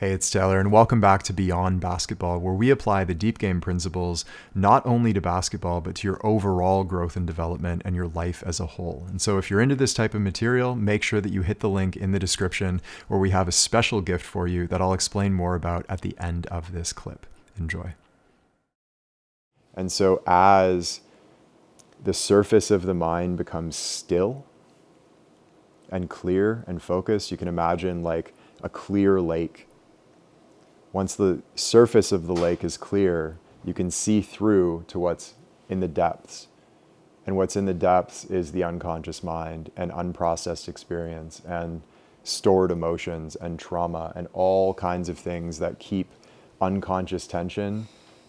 Hey, it's Taylor, and welcome back to Beyond Basketball, where we apply the deep game principles not only to basketball, but to your overall growth and development and your life as a whole. And so, if you're into this type of material, make sure that you hit the link in the description where we have a special gift for you that I'll explain more about at the end of this clip. Enjoy. And so, as the surface of the mind becomes still and clear and focused, you can imagine like a clear lake once the surface of the lake is clear, you can see through to what's in the depths. And what's in the depths is the unconscious mind and unprocessed experience and stored emotions and trauma and all kinds of things that keep unconscious tension,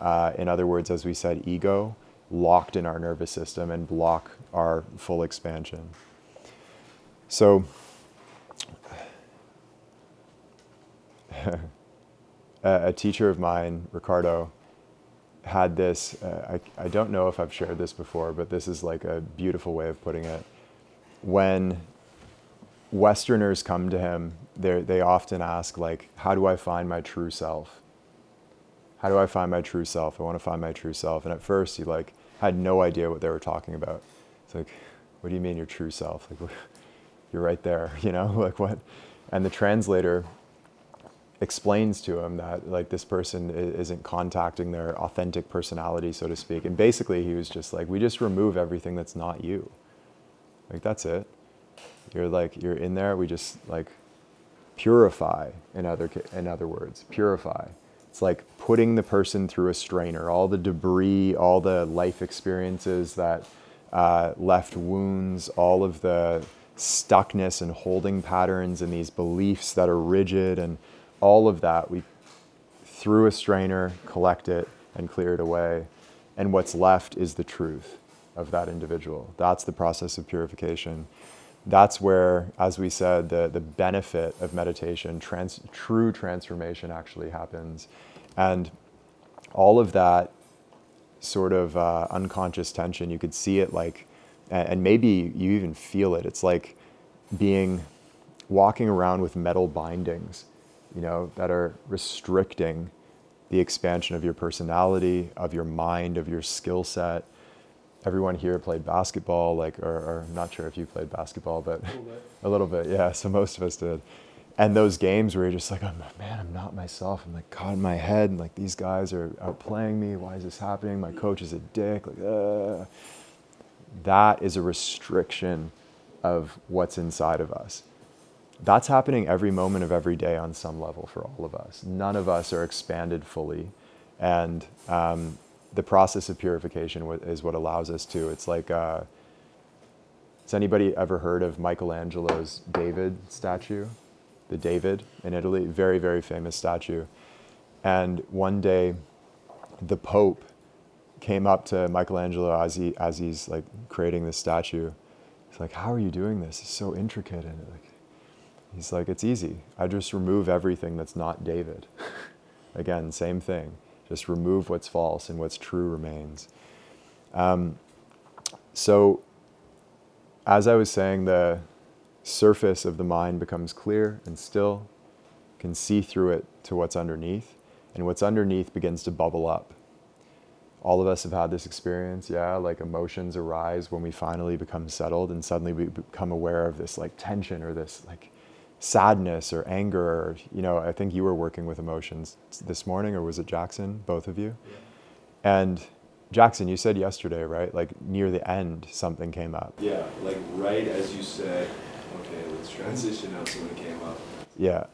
uh, in other words, as we said, ego, locked in our nervous system and block our full expansion. So, a, a teacher of mine, Ricardo, had this. Uh, I, I don't know if I've shared this before, but this is like a beautiful way of putting it. When Westerners come to him, they often ask, like, how do I find my true self? How do I find my true self? I want to find my true self. And at first, he like had no idea what they were talking about. It's like, what do you mean your true self? Like, you're right there, you know, like what? And the translator explains to him that like this person isn't contacting their authentic personality so to speak. And basically he was just like we just remove everything that's not you. Like that's it. You're like you're in there we just like purify in other in other words purify. It's like putting the person through a strainer. All the debris all the life experiences that uh, left wounds all of the stuckness and holding patterns and these beliefs that are rigid and all of that, we through a strainer, collect it, and clear it away. And what's left is the truth of that individual. That's the process of purification. That's where, as we said, the, the benefit of meditation, trans, true transformation actually happens. And all of that sort of uh, unconscious tension, you could see it like, and maybe you even feel it. It's like being walking around with metal bindings you know, that are restricting the expansion of your personality, of your mind, of your skill set. Everyone here played basketball, like, or, or not sure if you played basketball, but a little, a little bit, yeah. So most of us did. And those games where you're just like, oh, man, I'm not myself. I'm like caught in my head, and like these guys are outplaying me. Why is this happening? My coach is a dick. Like, uh. that is a restriction of what's inside of us that's happening every moment of every day on some level for all of us. None of us are expanded fully. And um, the process of purification is what allows us to. It's like, uh, has anybody ever heard of Michelangelo's David statue? The David in Italy, very, very famous statue. And one day, the Pope came up to Michelangelo as, he, as he's like creating this statue. He's like, how are you doing this? It's so intricate. And like, He's like, it's easy. I just remove everything that's not David. Again, same thing. Just remove what's false and what's true remains. Um, so, as I was saying, the surface of the mind becomes clear and still, can see through it to what's underneath, and what's underneath begins to bubble up. All of us have had this experience, yeah, like emotions arise when we finally become settled, and suddenly we become aware of this like tension or this like sadness or anger or you know i think you were working with emotions this morning or was it jackson both of you? Yeah. and jackson you said yesterday right like near the end something came up. Yeah like right as you said okay let's transition now something came up. Yeah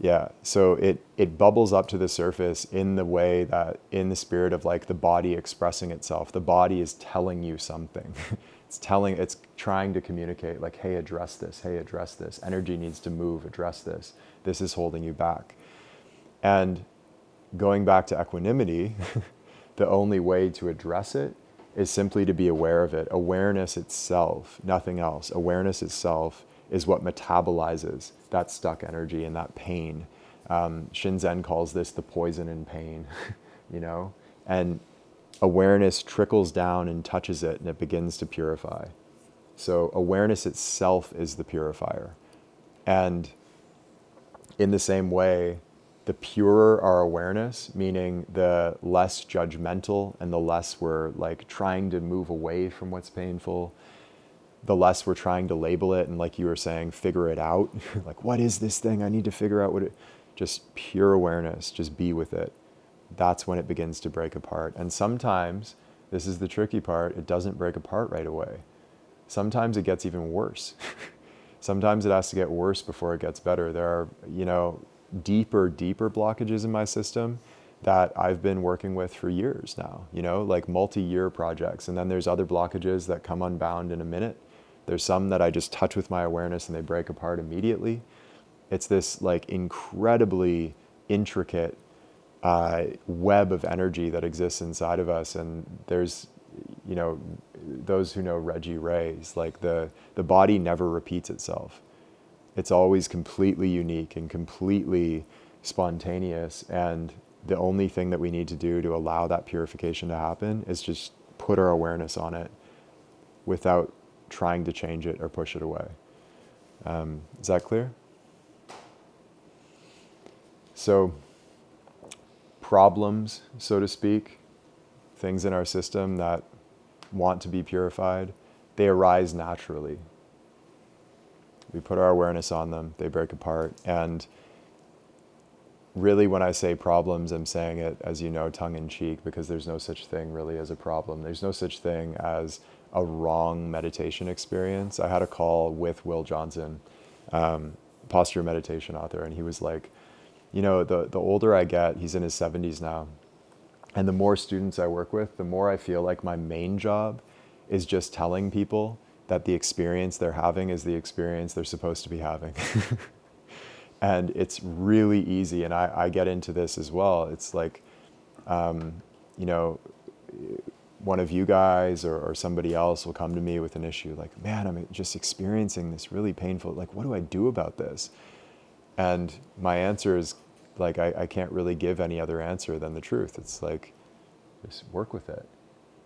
yeah. So it it bubbles up to the surface in the way that in the spirit of like the body expressing itself. The body is telling you something it's telling it's trying to communicate like hey address this hey address this. Energy needs to move address this. This is holding you back. And going back to equanimity the only way to address it is simply to be aware of it. Awareness itself nothing else. Awareness itself is what metabolizes that stuck energy and that pain. Um, shinzen calls this the poison in pain you know? And awareness trickles down and touches it and it begins to purify. So, awareness itself is the purifier. And in the same way, the purer our awareness, meaning the less judgmental and the less we're like trying to move away from what's painful, the less we're trying to label it and, like you were saying, figure it out. like, what is this thing? I need to figure out what it. Just pure awareness, just be with it. That's when it begins to break apart. And sometimes, this is the tricky part, it doesn't break apart right away. Sometimes it gets even worse. Sometimes it has to get worse before it gets better. There are, you know, deeper, deeper blockages in my system that I've been working with for years now, you know, like multi year projects. And then there's other blockages that come unbound in a minute. There's some that I just touch with my awareness and they break apart immediately. It's this like incredibly intricate uh, web of energy that exists inside of us. And there's, you know, those who know Reggie Ray's, like the, the body never repeats itself it's always completely unique and completely spontaneous. And the only thing that we need to do to allow that purification to happen is just put our awareness on it without trying to change it or push it away. Um, is that clear? So, problems, so to speak, things in our system that want to be purified, they arise naturally we put our awareness on them, they break apart. And really, when I say problems, I'm saying it, as you know, tongue in cheek, because there's no such thing really as a problem. There's no such thing as a wrong meditation experience. I had a call with Will Johnson, um, posture meditation author, and he was like, you know, the, the older I get, he's in his 70s now, and the more students I work with, the more I feel like my main job is just telling people that the experience they're having is the experience they're supposed to be having. and it's really easy. And I, I, get into this as well. It's like, um, you know, one of you guys or, or, somebody else will come to me with an issue like, man, I'm just experiencing this really painful, like, what do I do about this? And my answer is like, I, I can't really give any other answer than the truth. It's like, just work with it.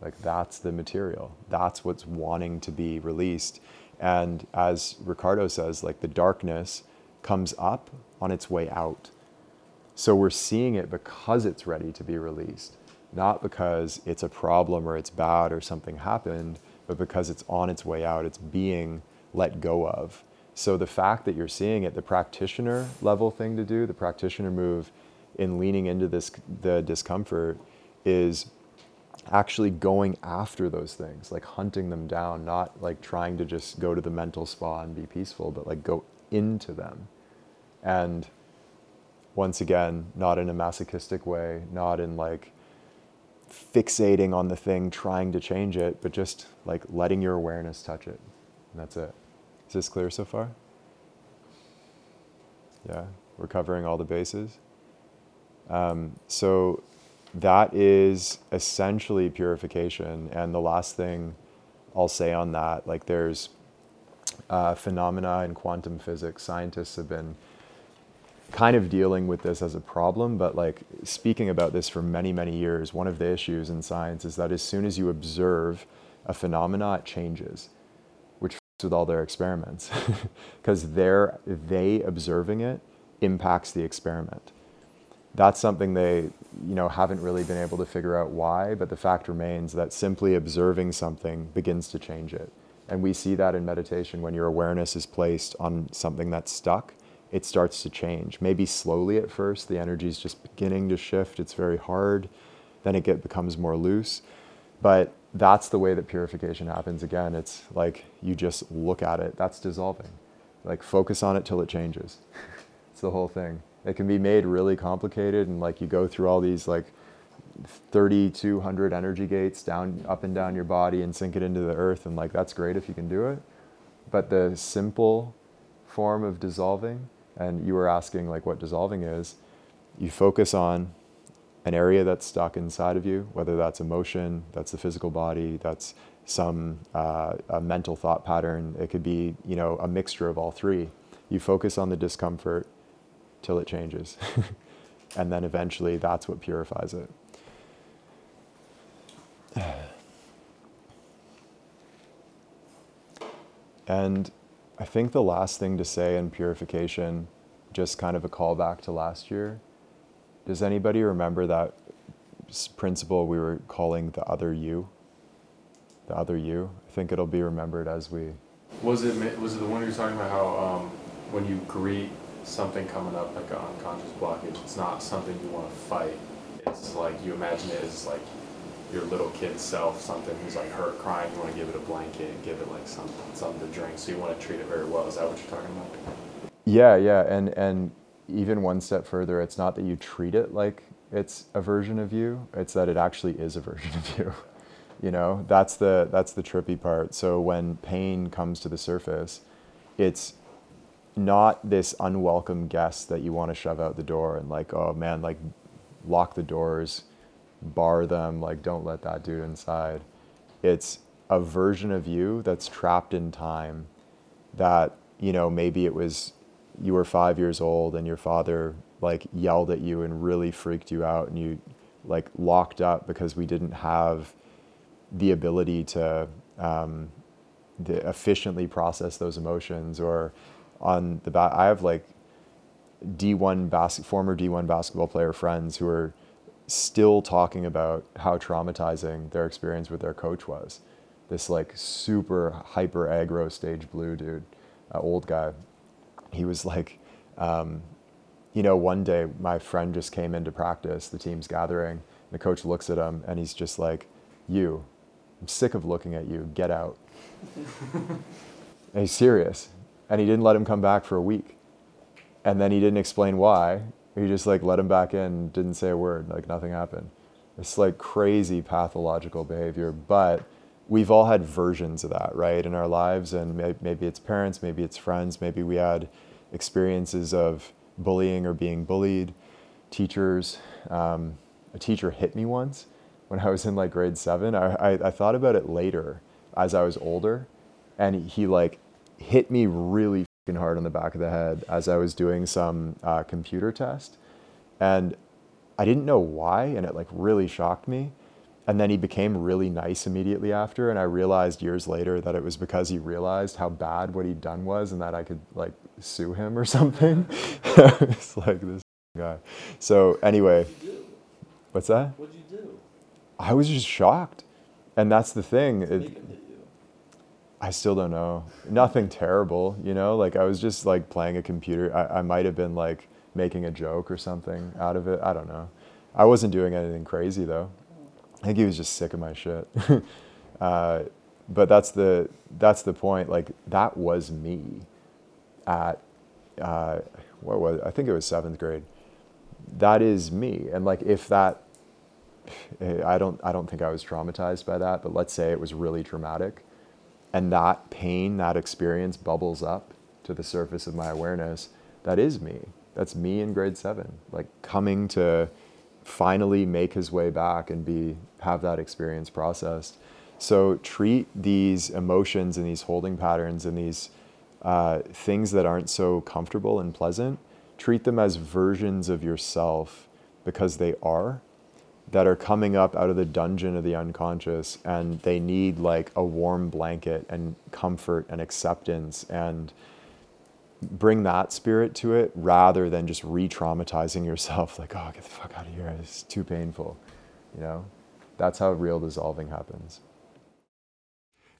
Like that's the material. That's what's wanting to be released. And as Ricardo says, like the darkness comes up on its way out. So we're seeing it because it's ready to be released, not because it's a problem or it's bad or something happened, but because it's on its way out. It's being let go of. So the fact that you're seeing it, the practitioner level thing to do, the practitioner move in leaning into this the discomfort is actually going after those things, like hunting them down, not like trying to just go to the mental spa and be peaceful, but like go into them. And once again, not in a masochistic way, not in like fixating on the thing, trying to change it, but just like letting your awareness touch it. And that's it. Is this clear so far? Yeah, we're covering all the bases. Um, so that is essentially purification. And the last thing I'll say on that, like there's uh, phenomena in quantum physics. Scientists have been kind of dealing with this as a problem, but like speaking about this for many, many years, one of the issues in science is that as soon as you observe a phenomena, it changes, with all their experiments, because they're they observing it impacts the experiment. That's something they you know haven't really been able to figure out why but the fact remains that simply observing something begins to change it. And we see that in meditation. When your awareness is placed on something that's stuck it starts to change. Maybe slowly at first the energy is just beginning to shift. It's very hard. Then it get, becomes more loose but that's the way that purification happens again. It's like you just look at it. That's dissolving. Like focus on it till it changes. It's the whole thing. It can be made really complicated and like you go through all these like 3200 energy gates down up and down your body and sink it into the earth and like that's great if you can do it. But the simple form of dissolving and you were asking like what dissolving is you focus on an area that's stuck inside of you whether that's emotion that's the physical body that's some uh, a mental thought pattern it could be you know a mixture of all three you focus on the discomfort till it changes. and then eventually that's what purifies it. And I think the last thing to say in purification, just kind of a callback to last year, Does anybody remember that principle we were calling the other you? The other you. I think it'll be remembered as we. Was it was it the one you're talking about how um, when you greet something coming up like an unconscious blockage, it's not something you want to fight. It's like you imagine it as like your little kid self, something who's like hurt, crying. You want to give it a blanket, give it like something, something to drink. So you want to treat it very well. Is that what you're talking about? Yeah, yeah, and and even one step further, it's not that you treat it like it's a version of you; it's that it actually is a version of you. You know, that's the that's the trippy part. So when pain comes to the surface, it's not this unwelcome guest that you want to shove out the door and like, oh man, like lock the doors, bar them, like don't let that dude inside. It's a version of you that's trapped in time that, you know, maybe it was you were five years old and your father like yelled at you and really freaked you out and you like locked up because we didn't have the ability to um, efficiently process those emotions or on the I have like D1 bas- former D1 basketball player friends who are still talking about how traumatizing their experience with their coach was. This like super hyper aggro stage blue dude, uh, old guy. He was like, um, you know, one day my friend just came into practice, the team's gathering, the coach looks at him and he's just like, you, I'm sick of looking at you, get out. and he's serious. And he didn't let him come back for a week. And then he didn't explain why. He just like let him back in, didn't say a word, like nothing happened. It's like crazy pathological behavior, but we've all had versions of that, right, in our lives. And maybe it's parents, maybe it's friends, maybe we had experiences of bullying or being bullied, teachers. Um, a teacher hit me once when I was in like grade seven. I, I, I thought about it later as I was older, and he like hit me really hard on the back of the head as I was doing some uh, computer test. And I didn't know why, and it like really shocked me. And then he became really nice immediately after. And I realized years later that it was because he realized how bad what he'd done was and that I could like sue him or something. it's like this guy. So, anyway, what's that? What'd you do? I was just shocked. And that's the thing. It, I still don't know. Nothing terrible, you know. Like I was just like playing a computer. I, I might have been like making a joke or something out of it. I don't know. I wasn't doing anything crazy though. I think he was just sick of my shit. uh, but that's the that's the point. Like that was me at uh, what was I think it was seventh grade. That is me, and like if that, I don't I don't think I was traumatized by that. But let's say it was really traumatic and that pain, that experience bubbles up to the surface of my awareness, that is me. That's me in grade seven, like coming to finally make his way back and be have that experience processed. So treat these emotions and these holding patterns and these uh, things that aren't so comfortable and pleasant. Treat them as versions of yourself because they are, that are coming up out of the dungeon of the unconscious and they need like a warm blanket and comfort and acceptance and bring that spirit to it rather than just re-traumatizing yourself like oh get the fuck out of here it's too painful you know? That's how real dissolving happens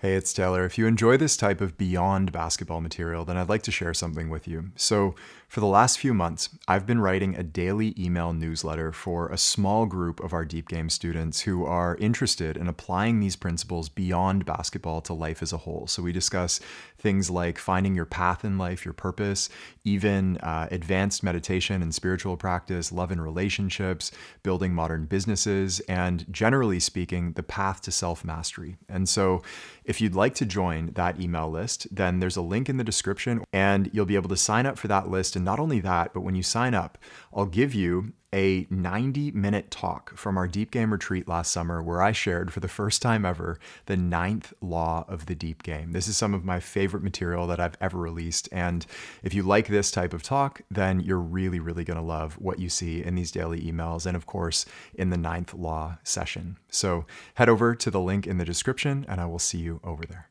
Hey, it's Taylor. If you enjoy this type of beyond basketball material, then I'd like to share something with you. So, for the last few months, I've been writing a daily email newsletter for a small group of our Deep Game students who are interested in applying these principles beyond basketball to life as a whole. So, we discuss things like finding your path in life, your purpose, even uh, advanced meditation and spiritual practice, love and relationships, building modern businesses, and generally speaking, the path to self mastery. And so, if you'd like to join that email list, then there's a link in the description and you'll be able to sign up for that list. And not only that, but when you sign up, I'll give you a 90 minute talk from our deep game retreat last summer where I shared for the first time ever the ninth law of the deep game. This is some of my favorite material that I've ever released. And if you like this type of talk, then you're really, really going to love what you see in these daily emails and, of course, in the ninth law session. So head over to the link in the description and I will see you over there.